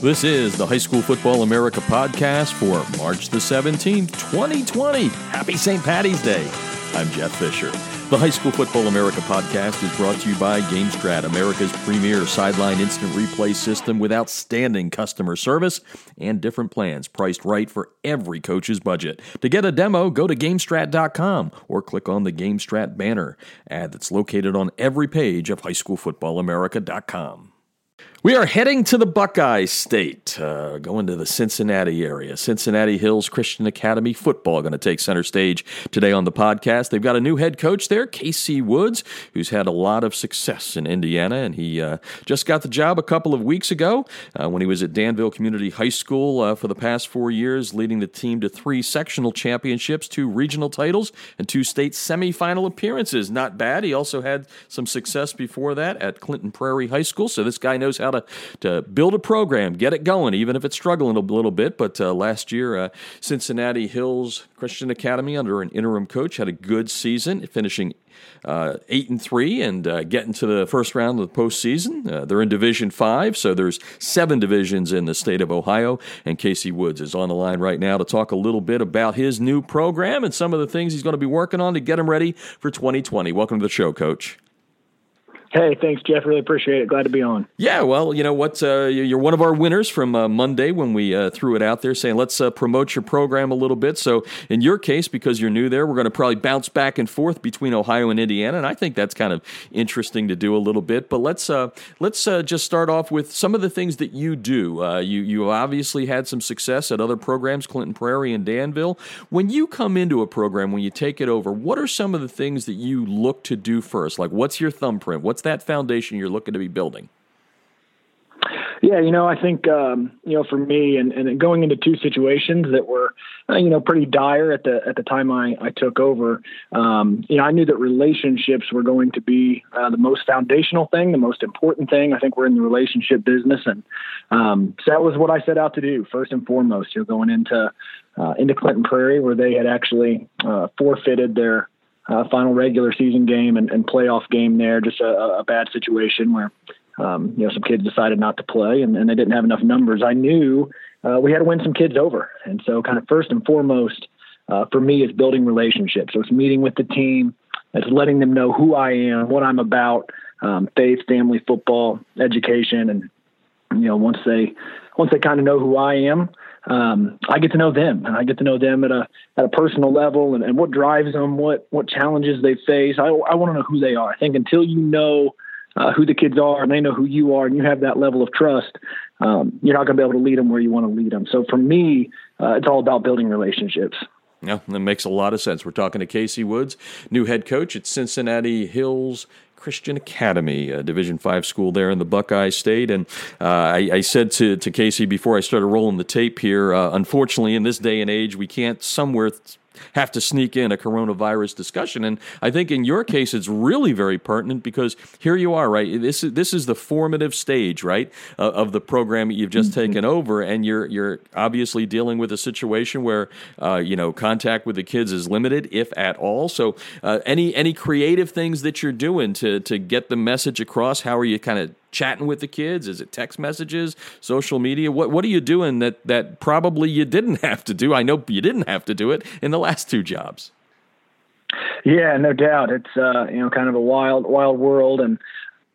This is the High School Football America podcast for March the 17th, 2020. Happy St. Patty's Day. I'm Jeff Fisher. The High School Football America podcast is brought to you by GameStrat, America's premier sideline instant replay system with outstanding customer service and different plans priced right for every coach's budget. To get a demo, go to GameStrat.com or click on the GameStrat banner ad that's located on every page of HighSchoolFootballAmerica.com. We are heading to the Buckeye State, uh, going to the Cincinnati area. Cincinnati Hills Christian Academy football going to take center stage today on the podcast. They've got a new head coach there, KC Woods, who's had a lot of success in Indiana, and he uh, just got the job a couple of weeks ago uh, when he was at Danville Community High School uh, for the past four years, leading the team to three sectional championships, two regional titles, and two state semifinal appearances. Not bad. He also had some success before that at Clinton Prairie High School, so this guy knows how to, to build a program, get it going, even if it's struggling a little bit. But uh, last year, uh, Cincinnati Hills Christian Academy, under an interim coach, had a good season, finishing uh, eight and three and uh, getting to the first round of the postseason. Uh, they're in Division Five, so there's seven divisions in the state of Ohio. And KC Woods is on the line right now to talk a little bit about his new program and some of the things he's going to be working on to get him ready for 2020. Welcome to the show, Coach. Hey, thanks, Jeff. Really appreciate it. Glad to be on. Yeah, well, you know what? Uh, you're one of our winners from uh, Monday when we uh, threw it out there saying, let's uh, promote your program a little bit. So, in your case, because you're new there, we're going to probably bounce back and forth between Ohio and Indiana. And I think that's kind of interesting to do a little bit. But let's, uh, let's uh, just start off with some of the things that you do. you, you obviously had some success at other programs, Clinton Prairie and Danville. When you come into a program, when you take it over, what are some of the things that you look to do first? Like, what's your thumbprint? What's that foundation you're looking to be building? Yeah, you know, I think um, you know for me, and, and going into two situations that were, uh, you know, pretty dire at the at the time I, I took over. Um, you know, I knew that relationships were going to be uh, the most foundational thing, the most important thing. I think we're in the relationship business, and um, so that was what I set out to do first and foremost. You know, going into uh, into Clinton Prairie, where they had actually uh, forfeited their uh, final regular season game and, and playoff game there. Just a, a bad situation where um, you know some kids decided not to play and, and they didn't have enough numbers. I knew uh, we had to win some kids over, and so kind of first and foremost uh, for me is building relationships. So it's meeting with the team, it's letting them know who I am, what I'm about, um, faith, family, football, education, and you know once they once they kind of know who I am, um, I get to know them and I get to know them at a at a personal level and, and what drives them, what what challenges they face. I I want to know who they are. I think until you know uh, who the kids are and they know who you are and you have that level of trust, um, you're not going to be able to lead them where you want to lead them. So for me, uh, it's all about building relationships. Yeah, that makes a lot of sense. We're talking to KC Woods, new head coach at Cincinnati Hills Christian Academy, a Division Five school there in the Buckeye State. And uh, I, I, said to, to KC before I started rolling the tape here, uh, unfortunately, in this day and age, we can't somewhere have to sneak in a coronavirus discussion. And I think in your case, it's really very pertinent because here you are, right? This is this is the formative stage, right, uh, of the program that you've just mm-hmm. taken over, and you're you're obviously dealing with a situation where uh, you know contact with the kids is limited, if at all. So, uh, any any creative things that you're doing to to get the message across? How are you kind of chatting with the kids? Is it text messages, social media? What what are you doing that that probably you didn't have to do? I know you didn't have to do it in the last two jobs. Yeah, no doubt. It's uh, you know kind of a wild wild world, and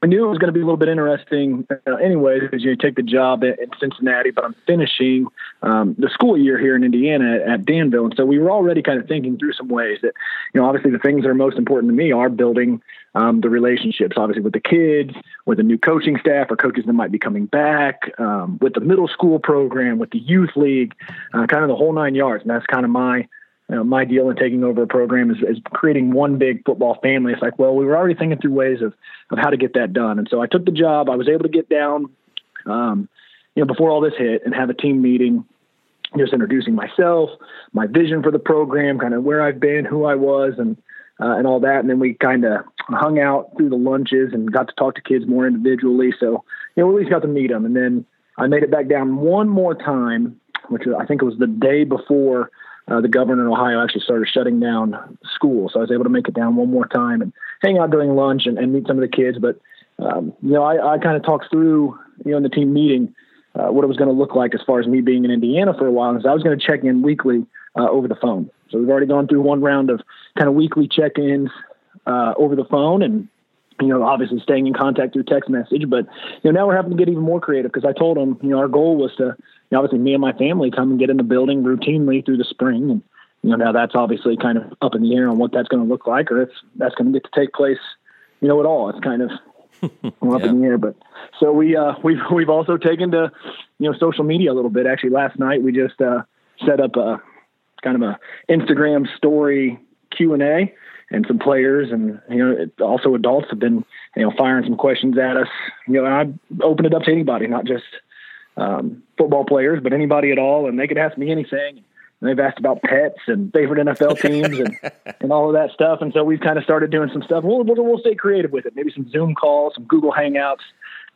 I knew it was going to be a little bit interesting uh, anyway because you take the job in, in Cincinnati, but I'm finishing um, the school year here in Indiana at, at Danville, and so we were already kind of thinking through some ways that you know obviously the things that are most important to me are building um, the relationships, obviously with the kids, with the new coaching staff or coaches that might be coming back, um, with the middle school program, with the youth league, uh, kind of the whole nine yards. And that's kind of my you know, my deal in taking over a program is, is, creating one big football family. It's like, well, we were already thinking through ways of of how to get that done, and so I took the job. I was able to get down, um, you know, before all this hit, and have a team meeting, just introducing myself, my vision for the program, kind of where I've been, who I was, and uh, and all that. And then we kind of hung out through the lunches and got to talk to kids more individually. So, you know, we at least got to meet them. And then I made it back down one more time, which I think it was the day before uh, the governor in Ohio actually started shutting down school. So I was able to make it down one more time and hang out during lunch and, and meet some of the kids. But, um, you know, I, I kind of talked through, you know, in the team meeting, uh, what it was going to look like as far as me being in Indiana for a while. And so I was going to check in weekly uh, over the phone. So we've already gone through one round of kind of weekly check-ins uh, over the phone, and you know, obviously staying in contact through text message. But you know, now we're having to get even more creative because I told them, you know, our goal was to, you know, obviously me and my family come and get in the building routinely through the spring, and you know, now that's obviously kind of up in the air on what that's going to look like, or if that's going to get to take place, you know, at all. It's kind of up yeah. in the air. But so we uh, we've we've also taken to you know social media a little bit. Actually, last night we just uh, set up a kind of a Instagram story Q and A, and some players and you know it, also adults have been you know firing some questions at us. You know, I open it up to anybody, not just um, football players, but anybody at all, and they could ask me anything. And they've asked about pets and favorite NFL teams and, and all of that stuff. And so we've kind of started doing some stuff. We'll, we'll, we'll stay creative with it. Maybe some Zoom calls, some Google Hangouts,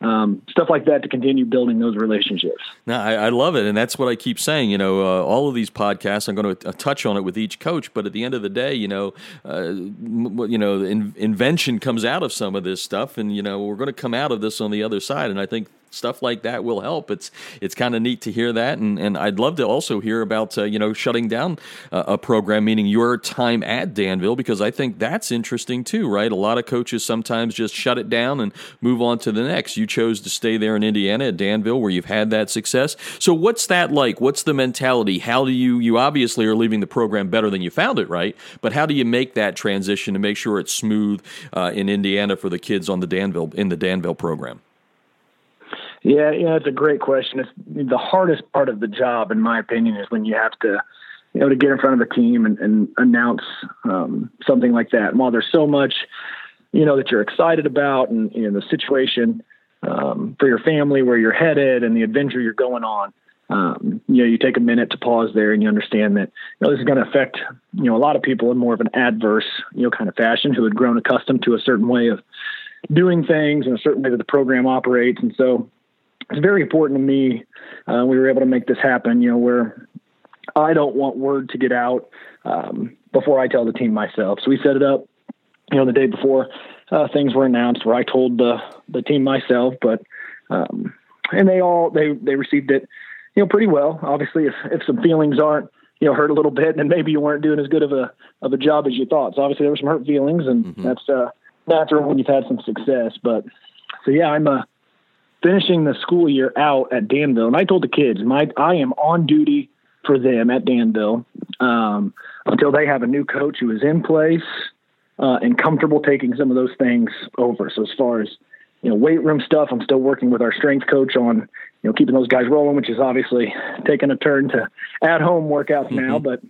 um, stuff like that to continue building those relationships. No, I, I, love it, and that's what I keep saying. You know, uh, all of these podcasts, I'm going to uh, touch on it with each coach, but at the end of the day, you know, uh, you know, in- invention comes out of some of this stuff, and you know, we're going to come out of this on the other side. And I think stuff like that will help. It's it's kind of neat to hear that, and and I'd love to also hear about uh, you know shutting down uh, a program, meaning your time at Danville, because I think that's interesting too, right? A lot of coaches sometimes just shut it down and move on to the next. You chose to stay there in Indiana at Danville, where you've had that success. So what's that like? What's the mentality? How do you you obviously are leaving the program better than you found it, right? But how do you make that transition to make sure it's smooth uh, in Indiana for the kids on the Danville in the Danville program? Yeah, yeah, it's a great question. It's the hardest part of the job, in my opinion, is when you have to, you know, to get in front of a team and, and announce um, something like that. While there's so much, you know, that you're excited about, and you know, the situation um, for your family, where you're headed, and the adventure you're going on, um, you know, you take a minute to pause there, and you understand that you know this is going to affect you know a lot of people in more of an adverse, you know, kind of fashion who had grown accustomed to a certain way of doing things and a certain way that the program operates, and so it's very important to me. Uh, we were able to make this happen, you know, where I don't want word to get out um, before I tell the team myself. So we set it up, you know, the day before uh, things were announced, where I told the the team myself. But um, and they all they they received it, you know, pretty well. Obviously, if if some feelings aren't you know hurt a little bit, then maybe you weren't doing as good of a of a job as you thought. So obviously there were some hurt feelings, and mm-hmm. that's uh, natural when you've had some success. But so yeah, I'm a uh, finishing the school year out at Danville, and I told the kids, my I am on duty for them at Danville um, until they have a new coach who is in place uh, and comfortable taking some of those things over. So as far as you know, weight room stuff, I'm still working with our strength coach on you know keeping those guys rolling, which is obviously taking a turn to at home workouts mm-hmm. now, but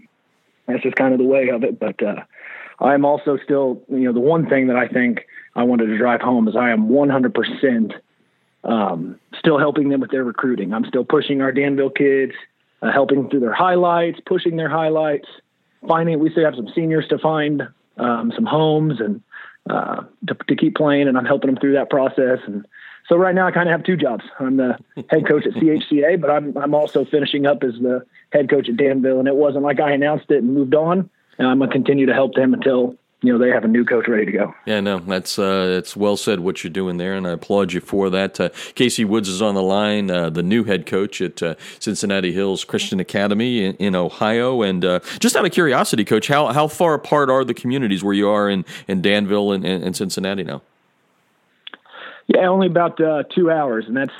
that's just kind of the way of it. But uh, I'm also still, you know, the one thing that I think I wanted to drive home is I am 100 percent um, still helping them with their recruiting. I'm still pushing our Danville kids, uh, helping through their highlights, pushing their highlights, finding. We still have some seniors to find um, some homes and uh, to, to keep playing, and I'm helping them through that process. And so right now, I kind of have two jobs. I'm the head coach at CHCA, but I'm I'm also finishing up as the head coach at Danville. And it wasn't like I announced it and moved on. And I'm gonna continue to help them until you know they have a new coach ready to go. Yeah, no, that's uh, it's well said what you're doing there, and I applaud you for that. Uh, KC Woods is on the line, uh, the new head coach at uh, Cincinnati Hills Christian Academy in, in Ohio. And uh, just out of curiosity, Coach, how how far apart are the communities where you are in in Danville and, and, and Cincinnati now? Yeah, only about uh, two hours, and that's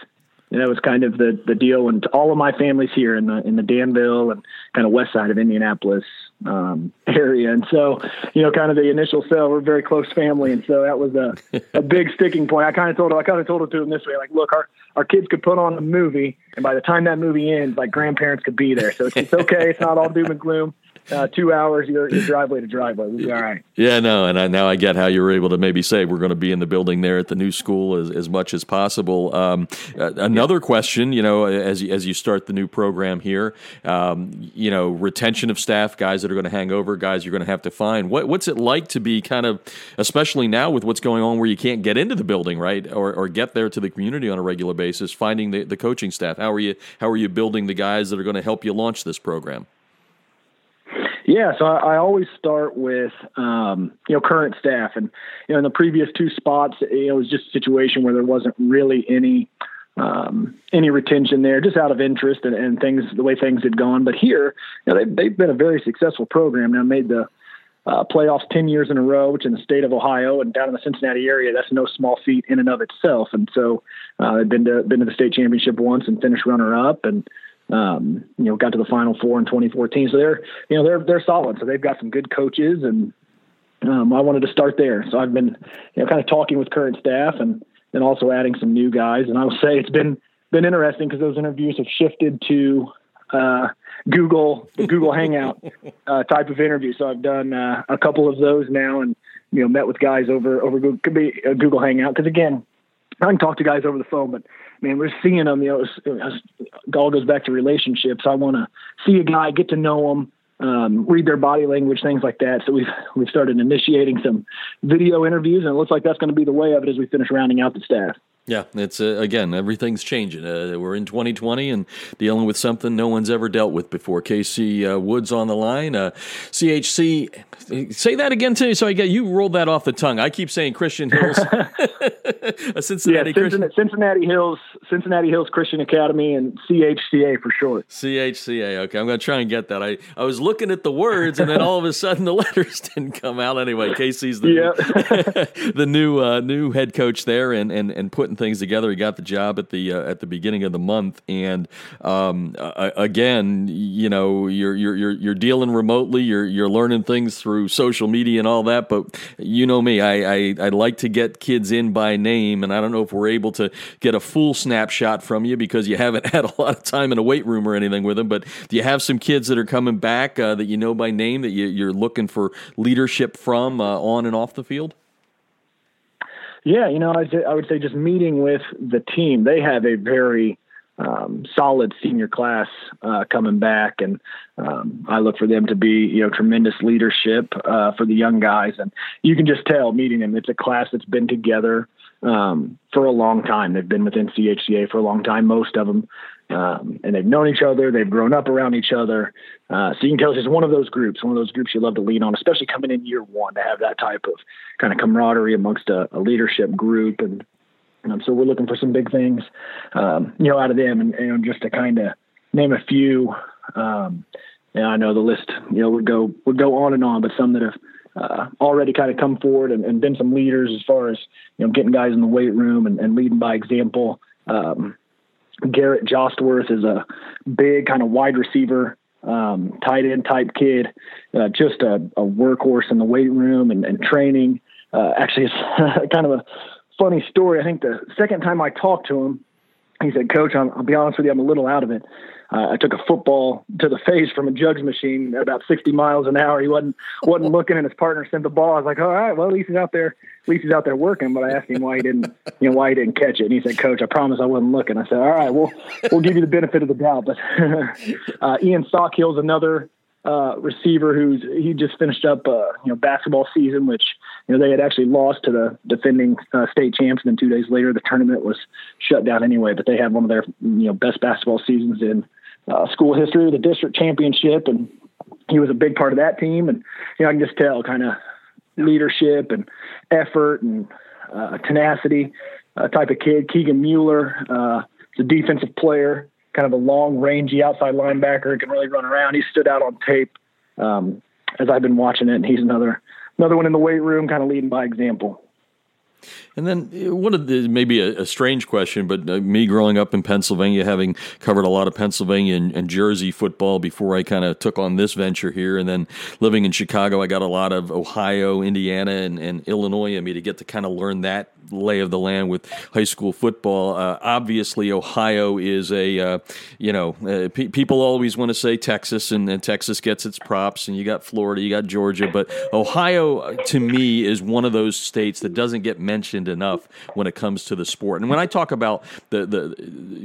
that was kind of the the deal. And all of my family's here in the in the Danville and kind of west side of Indianapolis um, area. And so, you know, kind of the initial sale, we're very close family, and so that was a a big sticking point. I kind of told her I kind of told it to him this way, like, look, our our kids could put on a movie, and by the time that movie ends, like grandparents could be there. So it's, it's okay. It's not all doom and gloom uh, two hours your, your driveway to driveway. We'll be all right. Yeah, no, and I, now I get how you were able to maybe say we're going to be in the building there at the new school as, as much as possible. Um, another yeah. question, you know, as as you start the new program here, um, you know, retention of staff, guys that are going to hang over, guys you're going to have to find. What, what's it like to be kind of, especially now with what's going on where you can't get into the building, right, or, or get there to the community on a regular basis, finding the, the coaching staff? How are you how are you building the guys that are going to help you launch this program? Yeah, so I, I always start with um, you know current staff, and you know in the previous two spots, it was just a situation where there wasn't really any um, any retention there, just out of interest and, and things the way things had gone. But here, you know, they've, they've been a very successful program. Now made the uh, playoffs 10 years in a row, which in the state of Ohio and down in the Cincinnati area, that's no small feat in and of itself. And so uh, they've been to, been to the state championship once and finished runner up and, um, you know, got to the final four in 2014. So they're, you know, they're, they're solid. So they've got some good coaches and um, I wanted to start there. So I've been, you know, kind of talking with current staff and, and also adding some new guys. And I will say it's been, been interesting because those interviews have shifted to, uh, Google the Google Hangout uh, type of interview. So I've done uh, a couple of those now, and you know met with guys over over Google, could be a Google Hangout because again, I can talk to guys over the phone, but man, we're seeing them. You know, it all goes back to relationships. I want to see a guy, get to know them. Um, read their body language, things like that. So we've we've started initiating some video interviews, and it looks like that's going to be the way of it as we finish rounding out the staff. Yeah, it's uh, again everything's changing. Uh, we're in 2020 and dealing with something no one's ever dealt with before. KC uh, Woods on the line. CHC, uh, say that again to me. So I get you rolled that off the tongue. I keep saying Christian Hills, Cincinnati, yeah, Cincinnati, Cincinnati, Hills, Cincinnati Hills Christian Academy, and CHCA for short. CHCA. Okay, I'm going to try and get that. I I was looking at the words and then all of a sudden the letters didn't come out. Anyway, KC's the yeah. the new uh, new head coach there and and and putting things together. He got the job at the uh, at the beginning of the month, and um, uh, again, you know, you're you're you're you're dealing remotely. You're you're learning things through social media and all that. But you know me, I, I I like to get kids in by name, and I don't know if we're able to get a full snapshot from you because you haven't had a lot of time in a weight room or anything with them. But do you have some kids that are coming back uh, that you know by name that you, you're looking for leadership from uh, on and off the field? Yeah, you know, I, I would say just meeting with the team, they have a very um, solid senior class uh, coming back, and um, I look for them to be, you know, tremendous leadership uh, for the young guys. And you can just tell meeting them, it's a class that's been together um, for a long time. They've been within CHCA for a long time, most of them, um, and they've known each other. They've grown up around each other. Uh, so you can tell it's just one of those groups, one of those groups you love to lean on, especially coming in year one to have that type of kind of camaraderie amongst a, a leadership group. And so we're looking for some big things, um, you know, out of them, and, and just to kind of name a few. Um, and I know the list, you know, would go would go on and on, but some that have uh, already kind of come forward and, and, been some leaders as far as you know getting guys in the weight room and, and leading by example. Um, Garrett Jostworth is a big kind of wide receiver, um, tight end type kid, uh, just a, a, workhorse in the weight room and, and training. Uh, actually, it's kind of a funny story. I think the second time I talked to him, he said, "Coach, i will be honest with you, I'm a little out of it." Uh, I took a football to the face from a jugs machine at about 60 miles an hour. He wasn't wasn't looking, and his partner sent the ball. I was like, all right, well, at least he's out there. At least he's out there working. But I asked him why he didn't, you know, why he didn't catch it, and he said, Coach, I promise I wasn't looking. I said, all right, we'll we'll give you the benefit of the doubt. But uh, Ian Stockhill's another uh, receiver who's he just finished up uh, you know basketball season, which you know they had actually lost to the defending uh, state champs, and then two days later the tournament was shut down anyway. But they had one of their you know best basketball seasons in uh, school history, the district championship, and he was a big part of that team. And you know, I can just tell kind of leadership and effort and uh, tenacity uh, type of kid. Keegan Mueller, uh, a defensive player, kind of a long, rangy outside linebacker, can really run around. He stood out on tape um, as I've been watching it, and he's another another one in the weight room, kind of leading by example. And then uh, one of the maybe a, a strange question, but uh, me growing up in Pennsylvania, having covered a lot of Pennsylvania and, and Jersey football before I kind of took on this venture here, and then living in Chicago, I got a lot of Ohio, Indiana, and, and Illinois. I mean, to get to kind of learn that lay of the land with high school football. Uh, obviously, Ohio is a uh, you know uh, pe- people always want to say Texas, and, and, Texas gets its props, and you got Florida, you got Georgia, but Ohio uh, to me is one of those states that doesn't get mentioned enough when it comes to the sport. And when I talk about the the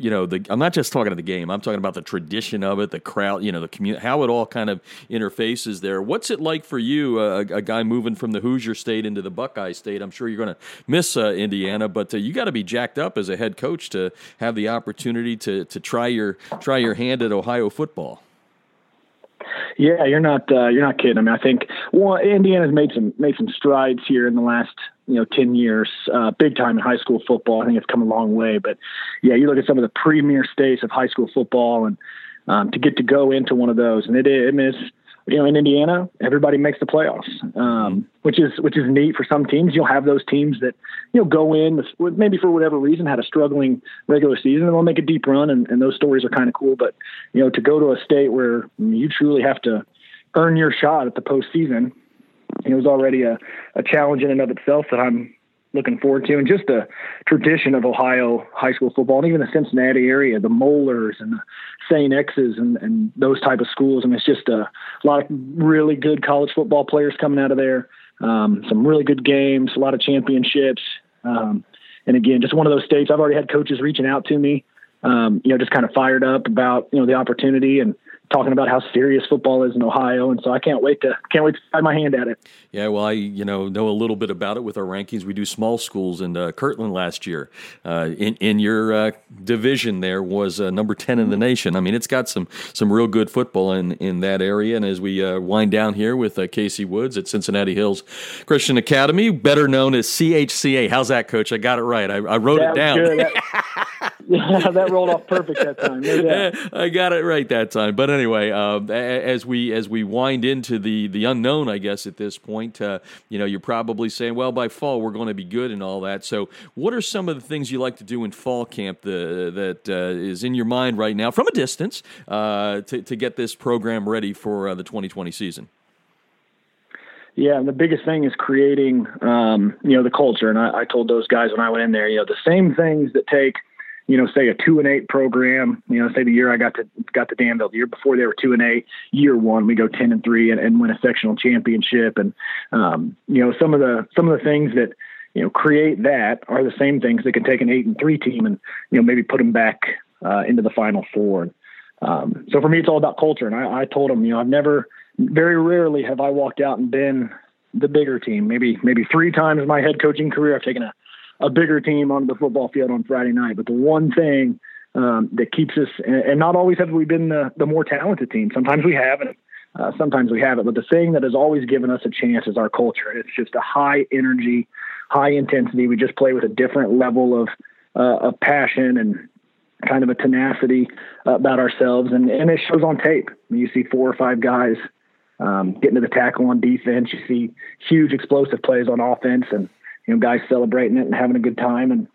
you know the I'm not just talking about the game. I'm talking about the tradition of it, the crowd, you know, the community, how it all kind of interfaces there. What's it like for you, a, a guy moving from the Hoosier State into the Buckeye State? I'm sure you're going to miss uh, Indiana, but uh, you got to be jacked up as a head coach to have the opportunity to to try your try your hand at Ohio football. Yeah, you're not uh, you're not kidding. I mean, I think well, Indiana's made some made some strides here in the last you know, 10 years, uh, big time in high school football. I think it's come a long way. But yeah, you look at some of the premier states of high school football and um, to get to go into one of those. And it is, I mean, it's, you know, in Indiana, everybody makes the playoffs, um, which is which is neat for some teams. You'll have those teams that you know go in with, maybe for whatever reason had a struggling regular season and they'll make a deep run, and, and those stories are kind of cool. But you know, to go to a state where you truly have to earn your shot at the postseason, it was already a, a challenge in and of itself that I'm looking forward to, and just the tradition of Ohio high school football, and even the Cincinnati area, the Moellers and the St. X's and, and those type of schools. I mean, it's just a lot of really good college football players coming out of there. Um, some really good games, a lot of championships. Um, and again, just one of those states. I've already had coaches reaching out to me, um, you know, just kind of fired up about you know the opportunity and talking about how serious football is in Ohio, and so I can't wait to can't wait to try my hand at it. Yeah, well, I you know know a little bit about it with our rankings. We do small schools, and uh, Kirtland last year uh, in in your uh, division there was uh, number ten in the nation. I mean, it's got some some real good football in in that area. And as we uh, wind down here with uh, KC Woods at Cincinnati Hills Christian Academy, better known as CHCA. How's that, Coach? I got it right. I, I wrote that it down. yeah, that rolled off perfect that time. I got it right that time, but anyway, uh, as we as we wind into the the unknown, I guess at this point, uh, you know, you're probably saying, well, by fall we're going to be good and all that. So, what are some of the things you like to do in fall camp the, that uh, is in your mind right now, from a distance, uh, to to get this program ready for uh, the 2020 season? Yeah, and the biggest thing is creating, um, you know, the culture. And I, I told those guys when I went in there, you know, the same things that take – you know, say a two and eight program, you know, say the year I got to got to Danville, the year before they were two and eight, year one we go ten and three and, and win a sectional championship, and um, you know some of the some of the things that you know create that are the same things that can take an eight and three team and you know maybe put them back uh, into the final four. Um, so for me, it's all about culture, and I, I told them, you know, I've never, very rarely have I walked out and been the bigger team. Maybe maybe three times in my head coaching career, I've taken a a bigger team on the football field on Friday night. But the one thing um, that keeps us, and, not always have we been the, the more talented team. Sometimes we have, and uh, sometimes we haven't. But the thing that has always given us a chance is our culture. It's just a high energy, high intensity. We just play with a different level of uh, of passion and kind of a tenacity about ourselves, and and it shows on tape. You see four or five guys um, getting to the tackle on defense. You see huge explosive plays on offense, and you know, guys celebrating it and having a good time. And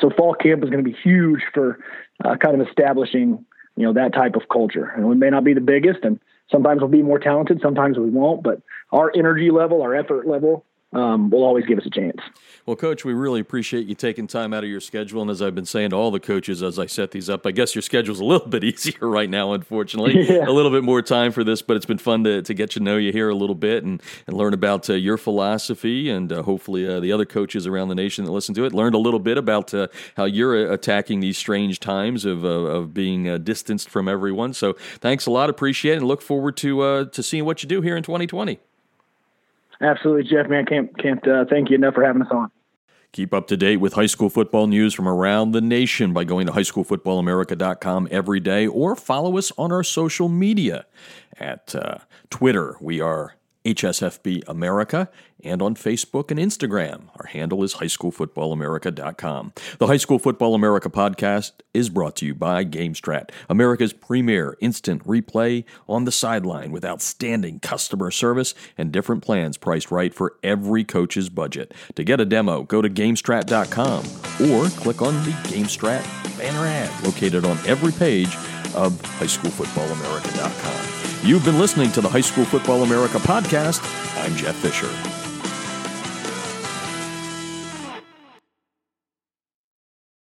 so fall camp is going to be huge for uh, kind of establishing, you know, that type of culture. And we may not be the biggest, and sometimes we'll be more talented, sometimes we won't. But our energy level, our effort level, um, will always give us a chance. Well, Coach, we really appreciate you taking time out of your schedule. And as I've been saying to all the coaches as I set these up, I guess your schedule's a little bit easier right now, unfortunately. Yeah. A little bit more time for this, but it's been fun to, to get to know you here a little bit and, and learn about uh, your philosophy. And uh, hopefully, uh, the other coaches around the nation that listen to it learned a little bit about uh, how you're uh, attacking these strange times of, uh, of being distanced from everyone. So thanks a lot. Appreciate it. And look forward to, to seeing what you do here in 2020. Absolutely, Jeff. Man, can't can't uh, thank you enough for having us on. Keep up to date with high school football news from around the nation by going to highschoolfootballamerica.com every day or follow us on our social media. At uh, Twitter, we are HSFB America, and on Facebook and Instagram. Our handle is highschoolfootballamerica.com. The High School Football America podcast is brought to you by GameStrat, America's premier instant replay on the sideline with outstanding customer service and different plans priced right for every coach's budget. To get a demo, go to GameStrat.com or click on the GameStrat banner ad located on every page of highschoolfootballamerica.com. You've been listening to the High School Football America podcast. I'm Jeff Fisher.